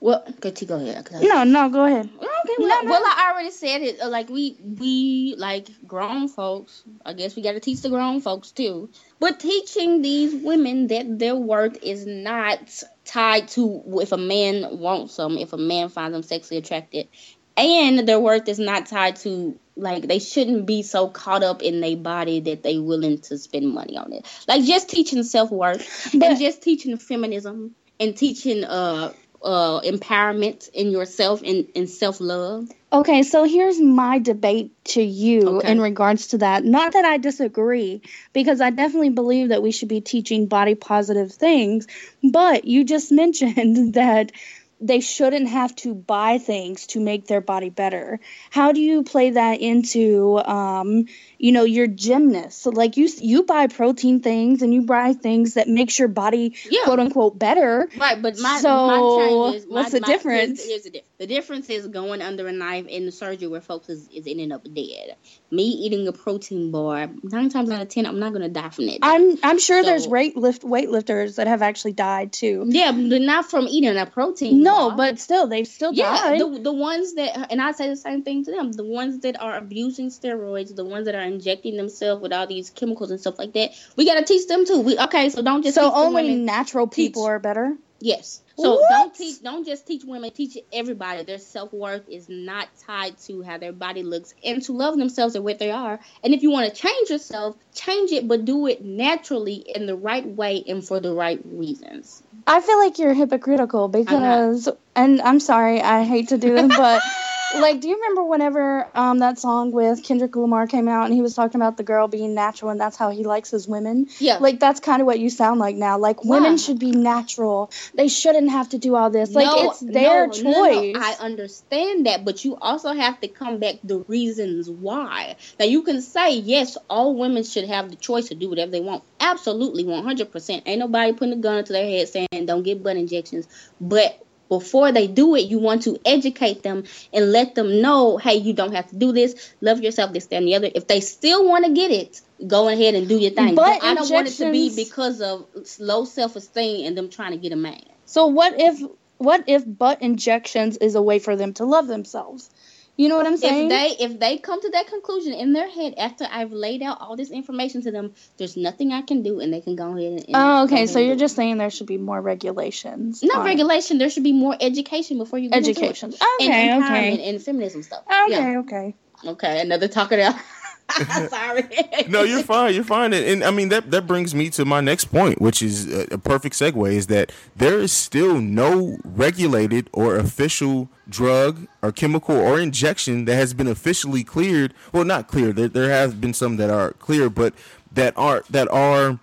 Speaker 4: Well, go to go ahead.
Speaker 3: No, no, go ahead.
Speaker 4: Okay, well, no, well, I already said it. Uh, like we, we like grown folks. I guess we got to teach the grown folks too. But teaching these women that their worth is not tied to if a man wants them, if a man finds them sexually attracted, and their worth is not tied to like they shouldn't be so caught up in their body that they willing to spend money on it. Like just teaching self worth and just teaching feminism and teaching uh uh, empowerment in yourself and, and self love?
Speaker 3: Okay, so here's my debate to you okay. in regards to that. Not that I disagree, because I definitely believe that we should be teaching body positive things, but you just mentioned that they shouldn't have to buy things to make their body better. How do you play that into, um, you know, your gymnast? So like you, you buy protein things and you buy things that makes your body yeah. quote unquote better.
Speaker 4: Right, but my
Speaker 3: so
Speaker 4: my is,
Speaker 3: what's my, the difference?
Speaker 4: Here's, here's the, the difference is going under a knife in the surgery where folks is, is ending up dead. Me eating a protein bar, nine times out of ten, I'm not gonna die from it.
Speaker 3: I'm I'm sure so, there's weight lift weightlifters that have actually died too.
Speaker 4: Yeah, but not from eating a protein.
Speaker 3: No, bar. but still, they've still
Speaker 4: yeah,
Speaker 3: died.
Speaker 4: The, the ones that, and I say the same thing to them. The ones that are abusing steroids, the ones that are injecting themselves with all these chemicals and stuff like that, we gotta teach them too. We okay, so don't just
Speaker 3: so only natural people teach. are better.
Speaker 4: Yes. So what? don't teach don't just teach women, teach everybody. Their self worth is not tied to how their body looks and to love themselves and what they are. And if you want to change yourself, change it but do it naturally in the right way and for the right reasons.
Speaker 3: I feel like you're hypocritical because I'm and I'm sorry, I hate to do this, but like, do you remember whenever um, that song with Kendrick Lamar came out and he was talking about the girl being natural and that's how he likes his women?
Speaker 4: Yeah.
Speaker 3: Like, that's kind of what you sound like now. Like, women should be natural. They shouldn't have to do all this. Like, no, it's their no, choice. No,
Speaker 4: I understand that, but you also have to come back the reasons why. Now, you can say, yes, all women should have the choice to do whatever they want. Absolutely, 100%. Ain't nobody putting a gun to their head saying, don't get butt injections. But before they do it, you want to educate them and let them know, hey, you don't have to do this. Love yourself, this, that, and the other. If they still want to get it, go ahead and do your thing. But, but I don't want it to be because of low self esteem and them trying to get a man.
Speaker 3: So what if what if butt injections is a way for them to love themselves? You know what I'm saying?
Speaker 4: If they if they come to that conclusion in their head after I've laid out all this information to them, there's nothing I can do, and they can go ahead and.
Speaker 3: oh, okay. So you're just saying there should be more regulations.
Speaker 4: Not regulation. It. There should be more education before you.
Speaker 3: Education.
Speaker 4: Okay.
Speaker 3: Okay.
Speaker 4: And, and feminism stuff.
Speaker 3: Okay.
Speaker 4: Yeah.
Speaker 3: Okay.
Speaker 4: Okay. Another talker now. Sorry.
Speaker 1: no, you're fine. You're fine. And, and, I mean that that brings me to my next point, which is a, a perfect segue. Is that there is still no regulated or official drug or chemical or injection that has been officially cleared. Well, not cleared. There there have been some that are clear, but that are that are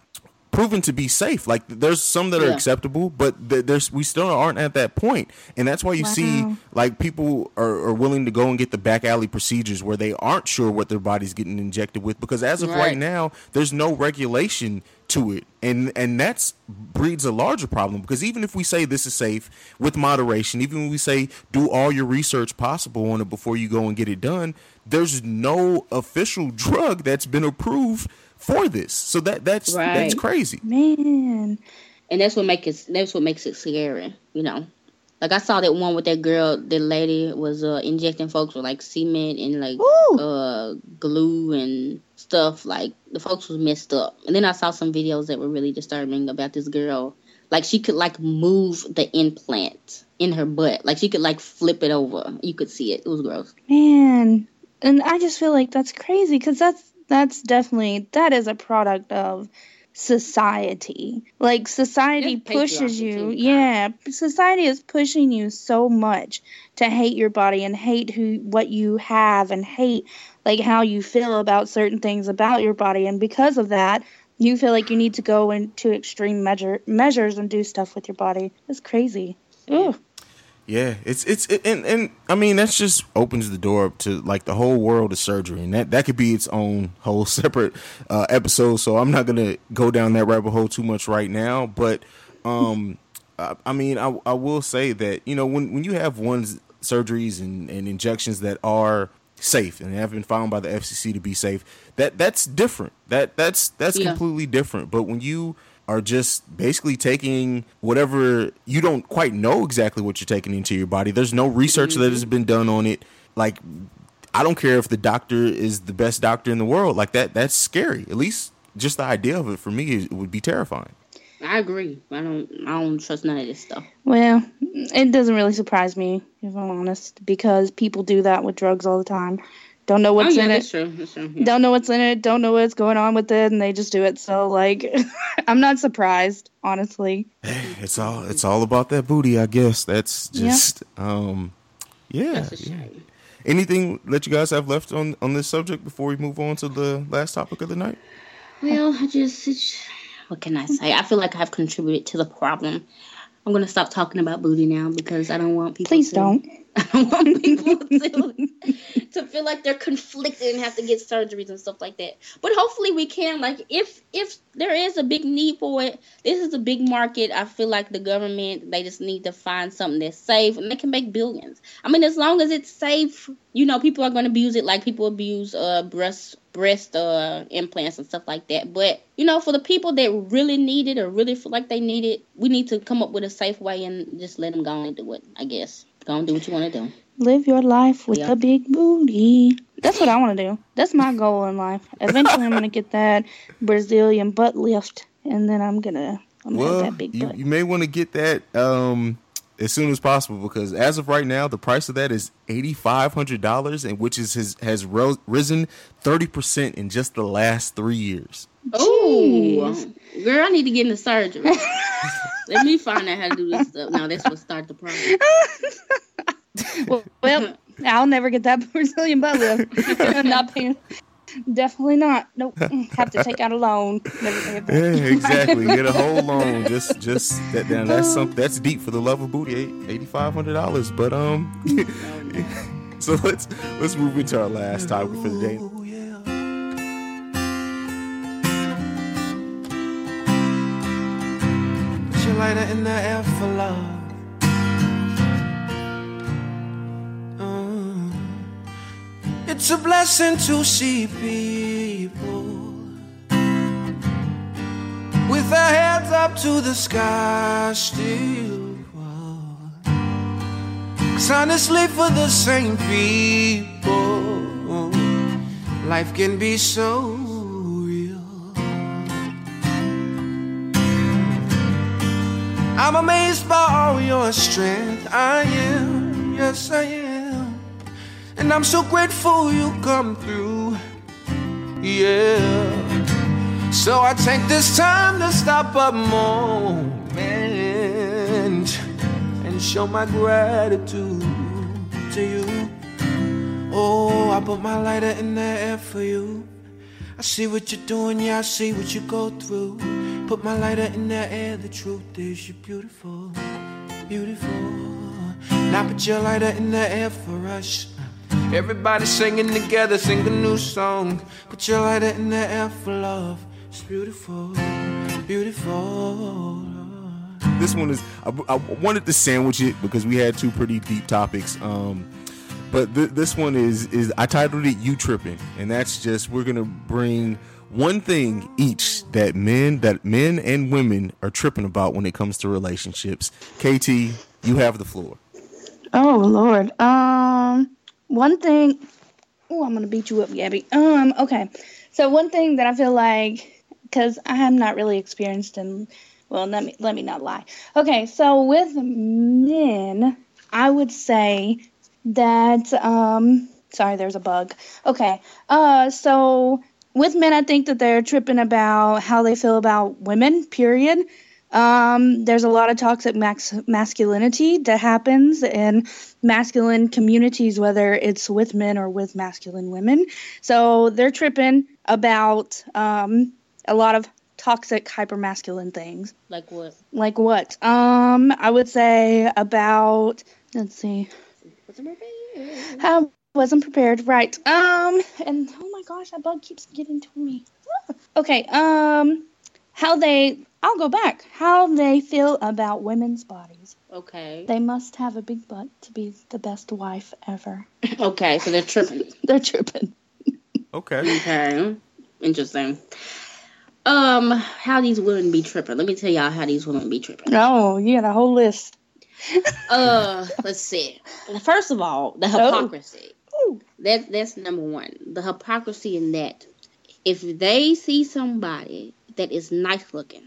Speaker 1: proven to be safe. Like there's some that are acceptable, but th- there's we still aren't at that point, and that's why you see like people are, are willing to go and get the back alley procedures where they aren't sure what their body's getting injected with because as of right,
Speaker 4: Right.
Speaker 1: now there's no regulation to it and and that's breeds a larger problem because even if we say this is safe with moderation even when we say do all your research possible on it before you go and get it done there's no official drug that's been approved for this. So that that's that's crazy.
Speaker 3: Man.
Speaker 4: and that's what makes it that's what makes it scary you know? Like i saw that one with that girl the lady was uh, injecting folks with like cement and like uh glue and stuff. Like the folks was messed up. And then i saw some videos that were really disturbing about this girl. Like she could like move the implant in her butt. Like she could like flip it over. You could see it. It was gross.
Speaker 3: Man. And I just feel like that's crazy because that's that's definitely that is a product of society. Like society
Speaker 4: Yeah,
Speaker 3: pushes you. Yeah, society is pushing you so much to hate your body and hate who what you have and hate like how you feel about certain things about your body and because of that you feel like you need to go into extreme measure measures and do stuff with your body. It's crazy. Ooh.
Speaker 1: Yeah, it's it's it, and and I mean that's just opens the door up to like the whole world of surgery, and that that could be its own whole separate uh, episode. So I'm not gonna go down that rabbit hole too much right now, but um, I, I mean I I will say that you know when when you have one's surgeries and, and injections that are safe and have been found by the FCC to be safe, that that's different. That that's that's
Speaker 4: Yeah.
Speaker 1: completely different. But when you are just basically taking whatever you don't quite know exactly what you're taking into your body. There's no research that has mm-hmm. been done on it. Like I don't care if the doctor is the best doctor in the world. Like that that's scary. At least just the idea of it for me is, would be terrifying.
Speaker 4: i agree i don't i don't trust none of this stuff
Speaker 3: Well, it doesn't really surprise me, if I'm honest, because people do that with drugs all the time. Don't know
Speaker 4: oh
Speaker 3: what's
Speaker 4: yeah
Speaker 3: in
Speaker 4: that's
Speaker 3: it.
Speaker 4: true that's true yeah.
Speaker 3: Don't know what's in it. Don't know what's going on with it, and they just do it. So, like, I'm not surprised, honestly.
Speaker 1: It's all it's all about that booty, I guess. That's just um yeah.
Speaker 4: that's a
Speaker 1: yeah. Anything that you guys have left on on this subject before we move on to the last topic of the night?
Speaker 4: Well, I just, it's, what can I say? I feel like I've contributed to the problem. I'm gonna stop talking about booty now because I don't want people.
Speaker 3: Please
Speaker 4: to,
Speaker 3: don't.
Speaker 4: I don't want people to, to feel like they're conflicted and have to get surgeries and stuff like that. But hopefully we can. Like, if if there is a big need for it, this is a big market. I feel like the government they just need to find something that's safe and they can make billions. I mean, as long as it's safe, you know, people are gonna abuse it like people abuse uh breast breast uh implants and stuff like that. But you know, for the people that really need it or really feel like they need it, we need to come up with a safe way and just let them go and do it. I guess go and do what you want to do.
Speaker 3: Live your life with
Speaker 4: Yeah.
Speaker 3: a big booty. That's what I want to do. That's my goal in life. Eventually, I'm gonna get that Brazilian butt lift, and then I'm gonna I'm gonna have that big
Speaker 1: you,
Speaker 3: butt.
Speaker 1: you may want to get that um as soon as possible because as of right now, the price of that is eighty five hundred dollars, and which is has has ro- risen thirty percent in just the last three years.
Speaker 4: Oh, girl, I need to get into surgery. Let me find out how to do this stuff. Now, this will start the problem.
Speaker 3: well, well, I'll never get that Brazilian butt lift. I'm not paying. Definitely not. Nope. Have to take out a loan. Never pay it back.
Speaker 1: Yeah, exactly. Get a whole loan. Just just that. Now that's some that's deep for the love of booty. Eighty five hundred dollars. But um, so let's let's move into our last topic for the day.
Speaker 6: In the air for love. Uh, it's a blessing to see people with their heads up to the sky still. Cause honestly, for the same people, life can be so I'm amazed by all your strength. I am, yes, I am. And I'm so grateful you come through. Yeah. So I take this time to stop a moment and show my gratitude to you. Oh, I put my lighter in the air for you. I see what you're doing, yeah, I see what you go through. Put my lighter in the air, the truth is you're beautiful, beautiful. Now put your lighter in the air for us. Everybody singing together, sing a new song. Put your lighter in the air for love. It's beautiful, beautiful.
Speaker 1: This one is I, I wanted to sandwich it because we had two pretty deep topics. Um, but th- this one is is I titled it "You Tripping," and that's just we're gonna bring one thing each that men that men and women are tripping about when it comes to relationships. KT, you have the floor.
Speaker 3: Oh Lord. Um, one thing. Oh, I'm gonna beat you up, Gabby. Um, okay. So one thing that I feel like, because I am not really experienced in, well, let me let me not lie. Okay, so with men, I would say that. Um, sorry, there's a bug. Okay. Uh, so with men, I think that they're tripping about how they feel about women. Period. Um, there's a lot of toxic max- masculinity that happens in masculine communities, whether it's with men or with masculine women. So they're tripping about um, a lot of toxic hypermasculine things.
Speaker 4: Like what?
Speaker 3: Like what? Um, I would say about let's see. I wasn't prepared. Right. Um, and oh my gosh, that bug keeps getting to me. okay. Um, how they? I'll go back. How they feel about women's bodies.
Speaker 4: Okay.
Speaker 3: They must have a big butt to be the best wife ever.
Speaker 4: Okay, so they're tripping.
Speaker 3: They're tripping.
Speaker 1: Okay.
Speaker 4: Okay. Interesting. Um, how these women be tripping. Let me tell y'all how these women be tripping.
Speaker 3: Oh, you got a whole list.
Speaker 4: Uh, let's see. First of all, the hypocrisy.
Speaker 3: Ooh.
Speaker 4: That that's number one. The hypocrisy in that if they see somebody that is nice looking,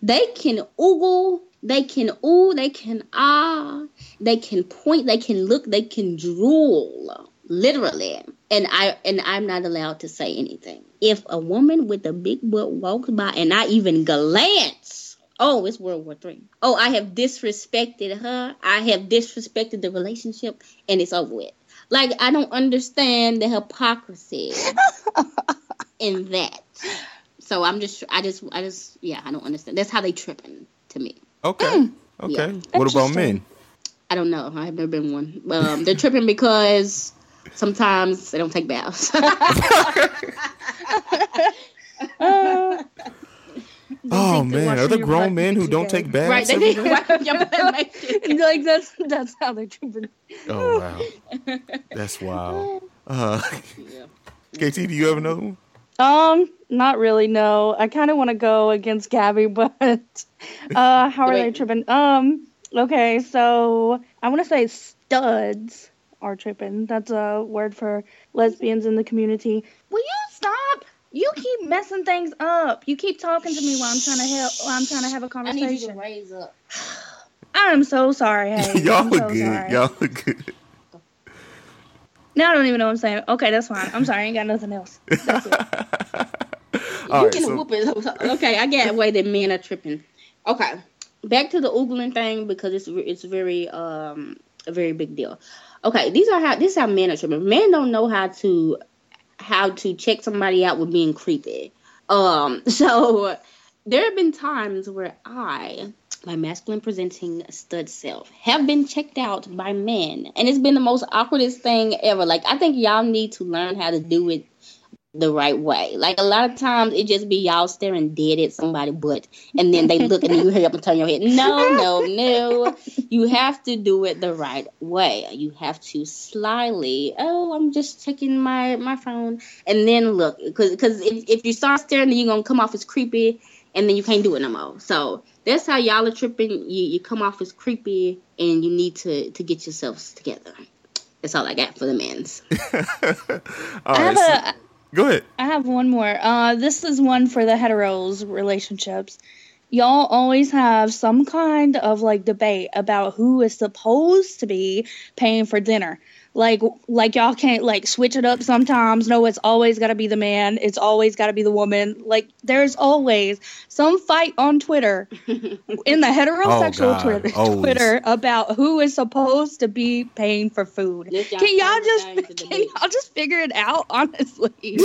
Speaker 4: they can oogle, they can ooh, they can ah, they can point, they can look, they can drool, literally. And I and I'm not allowed to say anything. If a woman with a big butt walks by and I even glance, oh, it's World War Three. Oh, I have disrespected her. I have disrespected the relationship, and it's over with. Like I don't understand the hypocrisy in that. So I'm just, I just, I just, yeah, I don't understand. That's how they tripping to me.
Speaker 1: Okay. Okay.
Speaker 4: Yeah.
Speaker 1: What about
Speaker 3: Interesting.
Speaker 1: men?
Speaker 4: I don't know. I have never been one. Um, they're tripping because sometimes they don't take baths.
Speaker 3: Uh,
Speaker 1: Oh man, are
Speaker 3: the
Speaker 1: grown men who don't take
Speaker 3: gay.
Speaker 1: baths?
Speaker 4: right? They
Speaker 1: every
Speaker 4: need
Speaker 1: day?
Speaker 4: to
Speaker 3: like that's that's how they're tripping.
Speaker 1: Oh wow, that's wild. Uh, KT, do you have another one?
Speaker 3: Um, not really. No, I kind of want to go against Gabby, but uh, how are they tripping? Um, okay, so I want to say studs are tripping. That's a word for lesbians in the community. Will you stop? You keep messing things up. You keep talking to me while I'm trying to help. While I'm trying to have a
Speaker 4: I need you to
Speaker 3: conversation.
Speaker 4: raise up.
Speaker 3: I'm so sorry. Hey,
Speaker 1: Y'all
Speaker 3: I'm
Speaker 1: look
Speaker 3: so
Speaker 1: good.
Speaker 3: sorry.
Speaker 1: Y'all look good.
Speaker 3: Now I don't even know what I'm saying. Okay, that's fine. I'm sorry. I ain't got nothing else. That's it.
Speaker 4: You
Speaker 1: right,
Speaker 4: can
Speaker 1: so-
Speaker 4: whoop it. Okay, I get away that men are tripping. Okay, back to the oogling thing because it's it's very um a very big deal. Okay, these are how this is how men are tripping. Men don't know how to how to check somebody out with being creepy. Um, so there have been times where I, my masculine presenting stud self, have been checked out by men, and it's been the most awkwardest thing ever. Like I think y'all need to learn how to do it the right way. Like a lot of times it just be y'all staring dead at somebody butt and then they look and you hurry up and turn your head. No, no, no. You have to do it the right way. You have to slyly, oh, I'm just checking my my phone and then look cuz cuz if, if you start staring then you're going to come off as creepy and then you can't do it no more. So that's how y'all are tripping. You you come off as creepy and you need to to get yourselves together. That's all I got for the men's.
Speaker 1: All
Speaker 3: I
Speaker 1: right,
Speaker 3: have
Speaker 1: so-
Speaker 3: a
Speaker 1: go ahead.
Speaker 3: I have one more. Uh, this is one for the heteros relationships. Y'all always have some kind of like debate about who is supposed to be paying for dinner. Like like y'all can't like switch it up sometimes. No it's always got to be the man. It's always got to be the woman. Like there's always some fight on twitter in the heterosexual oh,
Speaker 1: God,
Speaker 3: twitter,
Speaker 1: always.
Speaker 3: twitter about who is supposed to be paying for food.
Speaker 4: Y'all
Speaker 3: can y'all just
Speaker 4: thing to
Speaker 3: can
Speaker 4: debate.
Speaker 3: y'all just figure it out honestly?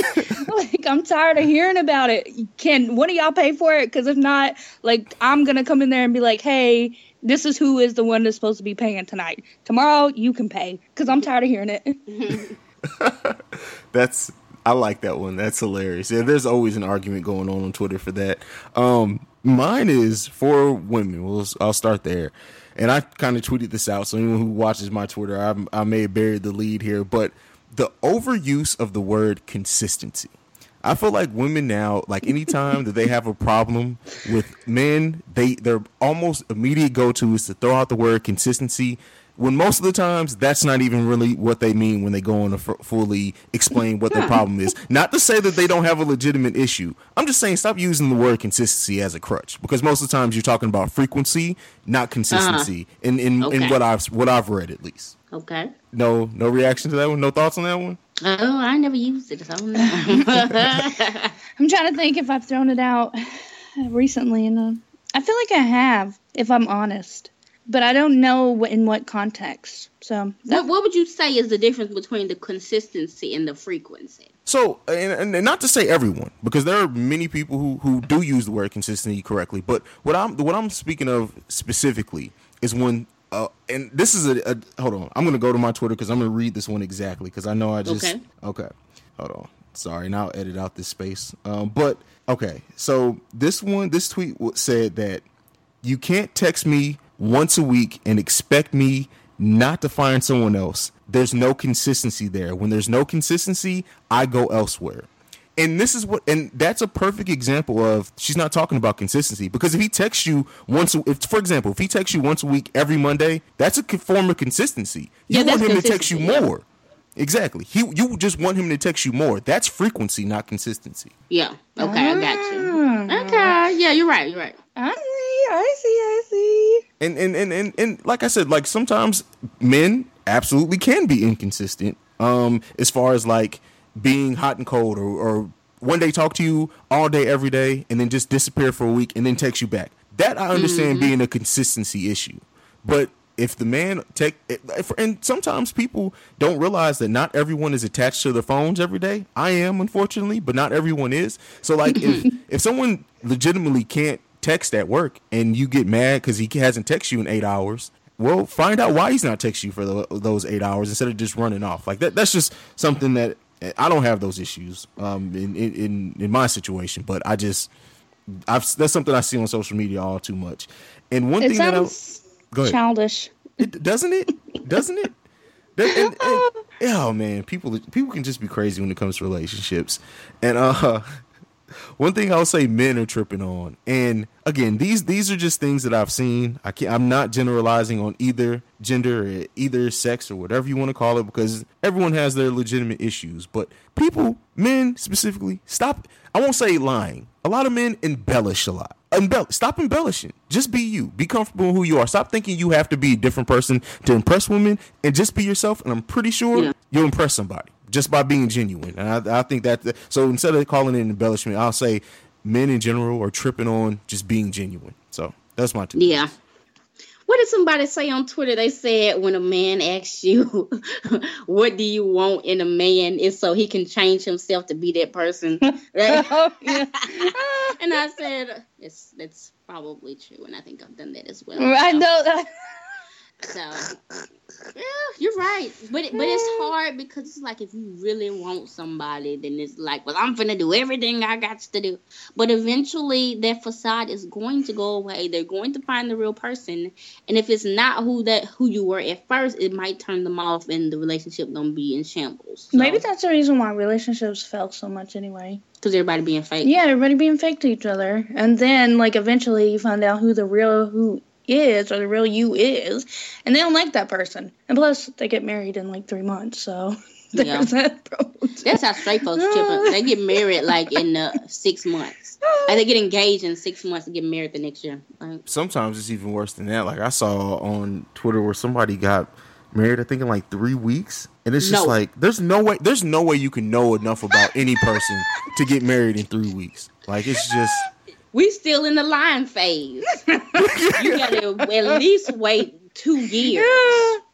Speaker 3: Like i'm tired of hearing about it. Can one of y'all pay for it? Because if not like i'm gonna come in there and be like hey this is who is the one that's supposed to be paying tonight tomorrow you can pay because i'm tired of hearing it
Speaker 1: That's I like that one. That's hilarious. Yeah, there's always an argument going on on Twitter for that. Um, mine is for women. We'll, I'll start there. And I kind of tweeted this out, so anyone who watches my Twitter, I, I may have buried the lead here, but the overuse of the word consistency. I feel like women now, like anytime that they have a problem with men, they their almost immediate go to is to throw out the word consistency. When most of the times that's not even really what they mean when they go on to f- fully explain what their problem is. Not to say that they don't have a legitimate issue. I'm just saying stop using the word consistency as a crutch because most of the times you're talking about frequency, not consistency. Uh-huh. In in, in
Speaker 4: Okay.
Speaker 1: what I've what I've read at least.
Speaker 4: Okay.
Speaker 1: No no reaction to that one. No thoughts on that one.
Speaker 4: Oh, I never used it. So I don't know.
Speaker 3: I'm trying to think if I've thrown it out recently, and uh, I feel like I have, if I'm honest. But I don't know what, in what context. So
Speaker 4: what, what would you say is the difference between the consistency and the frequency?
Speaker 1: So, and, and not to say everyone, because there are many people who, who do use the word consistency correctly. But what I'm what I'm speaking of specifically is when, uh, and this is a, a hold on, I'm gonna go to my Twitter because I'm gonna read this one exactly because I know I just
Speaker 4: Okay.
Speaker 1: okay, hold on, sorry, now I'll edit out this space. Um, but okay, so this one, this tweet said that you can't text me once a week and expect me not to find someone else. There's no consistency there. When there's no consistency, I go elsewhere. And this is what, and that's a perfect example of she's not talking about consistency because if he texts you once, if for example, if he texts you once a week every Monday, that's a form of consistency. You
Speaker 4: Yeah,
Speaker 1: want him to text you
Speaker 4: consistency, yeah.
Speaker 1: more. Exactly. He, you just want him to text you more. That's frequency, not consistency.
Speaker 4: Yeah. Okay, I got you. Okay. Yeah, you're right. You're right.
Speaker 3: I see, I see, I see.
Speaker 1: and and, and and and like I said, like sometimes men absolutely can be inconsistent. Um, as far as like being hot and cold, or, or one day talk to you all day every day, and then just disappear for a week, and then text you back. That I understand mm-hmm. being a consistency issue, but if the man take if, and sometimes people don't realize that not everyone is attached to their phones every day. I am unfortunately, but not everyone is. So like if if someone legitimately can't text at work and you get mad because he hasn't texted you in eight hours, well, find out why he's not texting you for tho- those eight hours instead of just running off. Like that. That's just something that I don't have those issues um, in, in in my situation, but I just I've that's something I see on social media all too much. And one
Speaker 3: It
Speaker 1: thing that I
Speaker 3: sounds
Speaker 1: go ahead.
Speaker 3: childish.
Speaker 1: It, doesn't it? Doesn't it? That- and- and- oh man, people people can just be crazy when it comes to relationships. And uh one thing I'll say men are tripping on. And again, these these are just things that I've seen. I can't I'm not generalizing on either gender or either sex or whatever you want to call it because everyone has their legitimate issues. But people, men specifically, stop I won't say lying. A lot of men embellish a lot. Embell- stop embellishing. Just be you. Be comfortable in who you are. Stop thinking you have to be a different person to impress women, and just be yourself. And I'm pretty sure
Speaker 4: Yeah.
Speaker 1: you'll impress somebody just by being genuine. And I, I think that so instead of calling it an embellishment, I'll say men in general are tripping on just being genuine. So that's my two.
Speaker 4: Yeah. What did somebody say on Twitter? They said when a man asks you, "What do you want in a man?" is so he can change himself to be that person, right?
Speaker 3: Oh,
Speaker 4: and I said, "It's that's probably true," and I think I've done that as well.
Speaker 3: I know that.
Speaker 4: So, yeah, you're right, but it, but it's hard because it's like if you really want somebody, then it's like, well, I'm gonna do everything I got to do. But eventually, that facade is going to go away. They're going to find the real person, and if it's not who that who you were at first, it might turn them off, and the relationship gonna be in shambles. So,
Speaker 3: Maybe that's the reason why relationships fail so much anyway.
Speaker 4: because everybody being fake.
Speaker 3: Yeah, everybody being fake to each other. And then, like, eventually you find out who the real who is or the real you is. And they don't like that person. And plus, they get married in like three months. So there's that
Speaker 4: That's how straight folks chip up. They get married like in uh, six months. Like they get engaged in six months and get married the next year. Like,
Speaker 1: Sometimes it's even worse than that. Like I saw on Twitter where somebody got married, I think in like three weeks, and it's just
Speaker 4: No.
Speaker 1: like there's no way there's no way you can know enough about any person to get married in three weeks. Like it's just
Speaker 4: We still in the line phase. you gotta at least wait two years,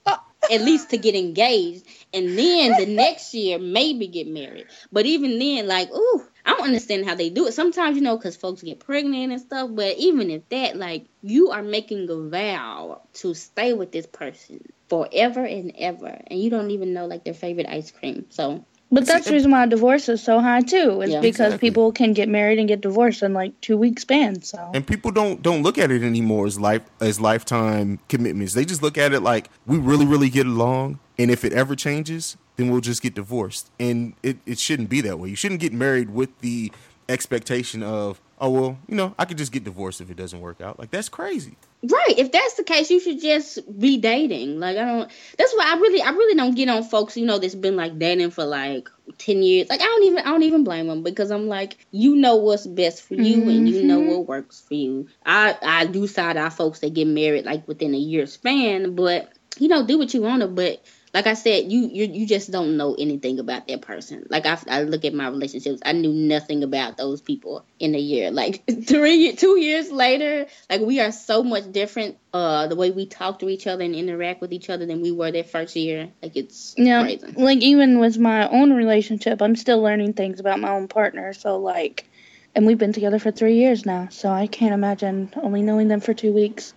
Speaker 4: at least to get engaged, and then the next year maybe get married. But even then, like, ooh, I don't understand how they do it. Sometimes you know, because folks get pregnant and stuff. But even if that, like, you are making a vow to stay with this person forever and ever, and you don't even know like their favorite ice cream. So
Speaker 3: But that's the reason why divorce is so high too. Is
Speaker 4: Yeah.
Speaker 3: because
Speaker 1: Exactly.
Speaker 3: people can get married and get divorced in like two week span. So
Speaker 1: and people don't don't look at it anymore as life as lifetime commitments. They just look at it like we really really get along, and if it ever changes, then we'll just get divorced. And it it shouldn't be that way. You shouldn't get married with the expectation of oh well, you know, I could just get divorced if it doesn't work out. Like that's crazy.
Speaker 4: Right. If that's the case, you should just be dating. Like I don't. That's why I really, I really don't get on folks. You know, that's been like dating for like ten years. Like I don't even, I don't even blame them because I'm like, you know what's best for you and you know mm-hmm. what works for you. I, I do side eye folks that get married like within a year span, but you know, do what you want to. But like I said, you you you just don't know anything about that person. Like I, I look at my relationships, I knew nothing about those people in a year. Like three, two years later, like we are so much different. Uh, the way we talk to each other and interact with each other than we were that first year. Like it's
Speaker 3: yeah,
Speaker 4: crazy.
Speaker 3: like even with my own relationship, I'm still learning things about my own partner. So like, and we've been together for three years now. So I can't imagine only knowing them for two weeks,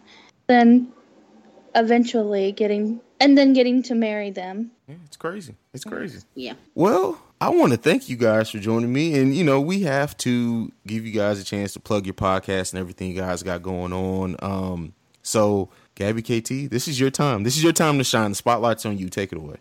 Speaker 3: then eventually getting and then getting to marry them.
Speaker 1: Yeah, it's crazy. It's crazy.
Speaker 4: Yeah.
Speaker 1: Well, I want to thank you guys for joining me. And, you know, we have to give you guys a chance to plug your podcast and everything you guys got going on. Um, so, Gabby KT, this is your time. This is your time to shine. The spotlight's on you. Take it away.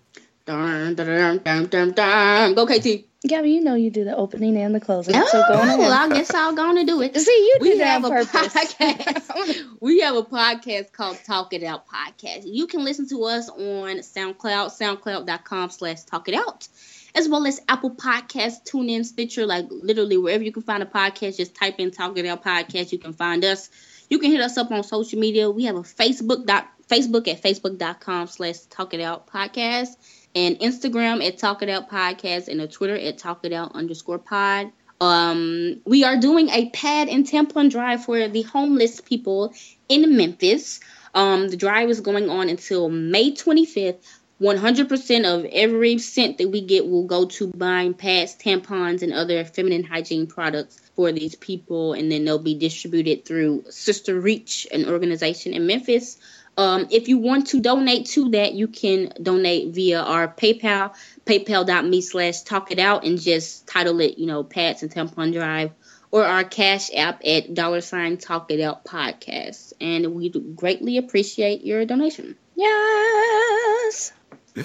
Speaker 4: Dun, dun, dun. Go KT.
Speaker 3: Gabby, you know you do the opening and the closing. so go on
Speaker 4: Oh, well,
Speaker 3: ahead.
Speaker 4: I guess I'll go on and do it.
Speaker 3: See, you
Speaker 4: we have a
Speaker 3: purpose.
Speaker 4: podcast. we have a podcast called Talk It Out Podcast. You can listen to us on SoundCloud, soundcloud.com slash talk it out, as well as Apple Podcasts, TuneIn, Stitcher, like literally wherever you can find a podcast, just type in Talk It Out Podcast. You can find us. You can hit us up on social media. We have a Facebook dot Facebook at facebook.com slash talk it out podcast and Instagram at Talk It Out Podcast and a Twitter at Talk It Out underscore pod. Um, we are doing a pad and tampon drive for the homeless people in Memphis. Um, the drive is going on until May 25th. 100% of every cent that we get will go to buying pads, tampons, and other feminine hygiene products for these people, and then they'll be distributed through SisterReach, an organization in Memphis. Um, if you want to donate to that, you can donate via our PayPal, paypal.me slash talk it out, and just title it, you know, Pads and Tampon Drive, or our Cash App at dollar sign talk it out podcast. And we do greatly appreciate your donation.
Speaker 3: Yes.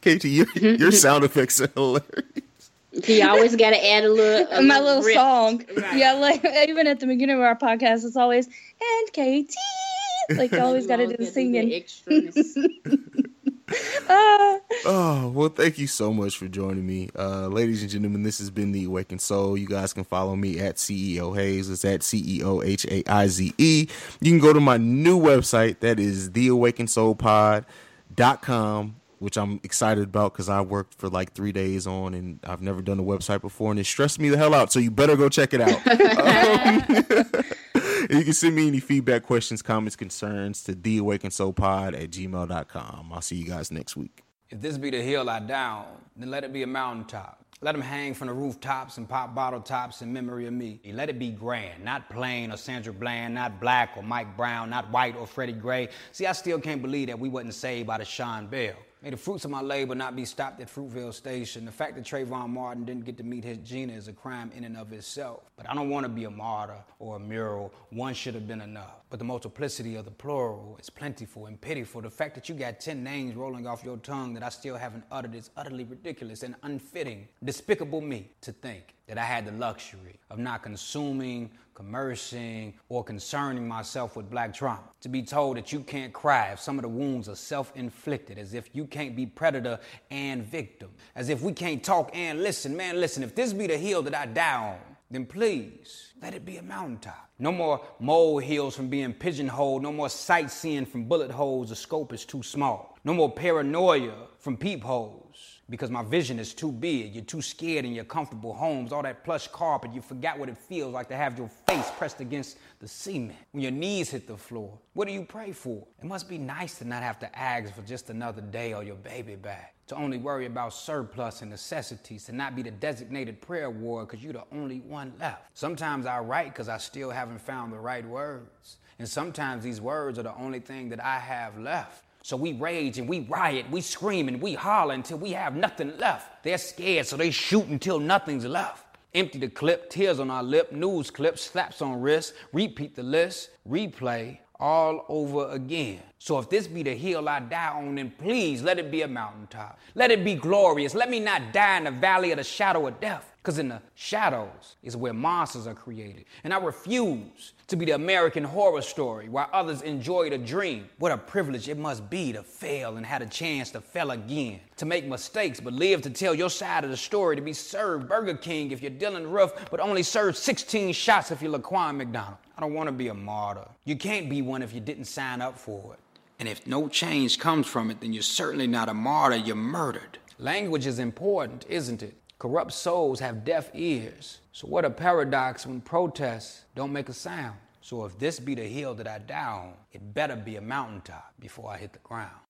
Speaker 1: KT, your, your sound effects are hilarious.
Speaker 4: You always got to add a little, a
Speaker 3: my little
Speaker 4: rip.
Speaker 3: song.
Speaker 4: Right.
Speaker 3: Yeah, like even at the beginning of our podcast, it's always and KT. Like you always got to do the singing.
Speaker 4: Extraness.
Speaker 3: Ah.
Speaker 1: Oh, well, thank you so much for joining me. Uh, ladies and gentlemen, this has been The Awakened Soul. You guys can follow me at CEO Haize. It's at C E O H A I Z E. You can go to my new website, that is theawakenedsoulpod.com, which I'm excited about because I worked for like three days on and I've never done a website before and it stressed me the hell out. So you better go check it out. Um, and you can send me any feedback, questions, comments, concerns to theawakenedsoulpod at gmail.com. I'll see you guys next week.
Speaker 7: If this be the hill I down, then let it be a mountaintop. Let them hang from the rooftops and pop bottle tops in memory of me. Let it be grand, not plain or Sandra Bland, not black or Mike Brown, not white or Freddie Gray. See, I still can't believe that we wasn't saved by the Sean Bell. May the fruits of my labor not be stopped at Fruitvale Station. The fact that Trayvon Martin didn't get to meet his Gina is a crime in and of itself. But I don't want to be a martyr or a mural. One should have been enough. But the multiplicity of the plural is plentiful and pitiful. The fact that you got 10 names rolling off your tongue that I still haven't uttered is utterly ridiculous and unfitting. Despicable me to think that I had the luxury of not consuming, commercing, or concerning myself with black trauma. To be told that you can't cry if some of the wounds are self inflicted, as if you can't be predator and victim, as if we can't talk and listen. Man, listen, if this be the hill that I die on, then please let it be a mountaintop. No more molehills from being pigeonholed. No more sightseeing from bullet holes. The scope is too small. No more paranoia from peepholes because my vision is too big. You're too scared in your comfortable homes. All that plush carpet, you forgot what it feels like to have your face pressed against the cement. When your knees hit the floor, what do you pray for? It must be nice to not have to ask for just another day or your baby back. To only worry about surplus and necessities, to not be the designated prayer warrior because you're the only one left. Sometimes I write because I still haven't found the right words. And sometimes these words are the only thing that I have left. So we rage and we riot, we scream and we holler until we have nothing left. They're scared, so they shoot until nothing's left. Empty the clip, tears on our lip, news clips, slaps on wrist, repeat the list, replay all over again. So if this be the hill I die on, then please let it be a mountaintop. Let it be glorious. Let me not die in the valley of the shadow of death. Because in the shadows is where monsters are created. And I refuse to be the American horror story while others enjoy the dream. What a privilege it must be to fail and have a chance to fail again. To make mistakes, but live to tell your side of the story. To be served Burger King if you're Dylann Roof, but only serve 16 shots if you're Laquan McDonald. I don't want to be a martyr. You can't be one if you didn't sign up for it. And if no change comes from it, then you're certainly not a martyr, you're murdered. Language is important, isn't it? Corrupt souls have deaf ears. So, what a paradox when protests don't make a sound. So, if this be the hill that I die on, it better be a mountaintop before I hit the ground.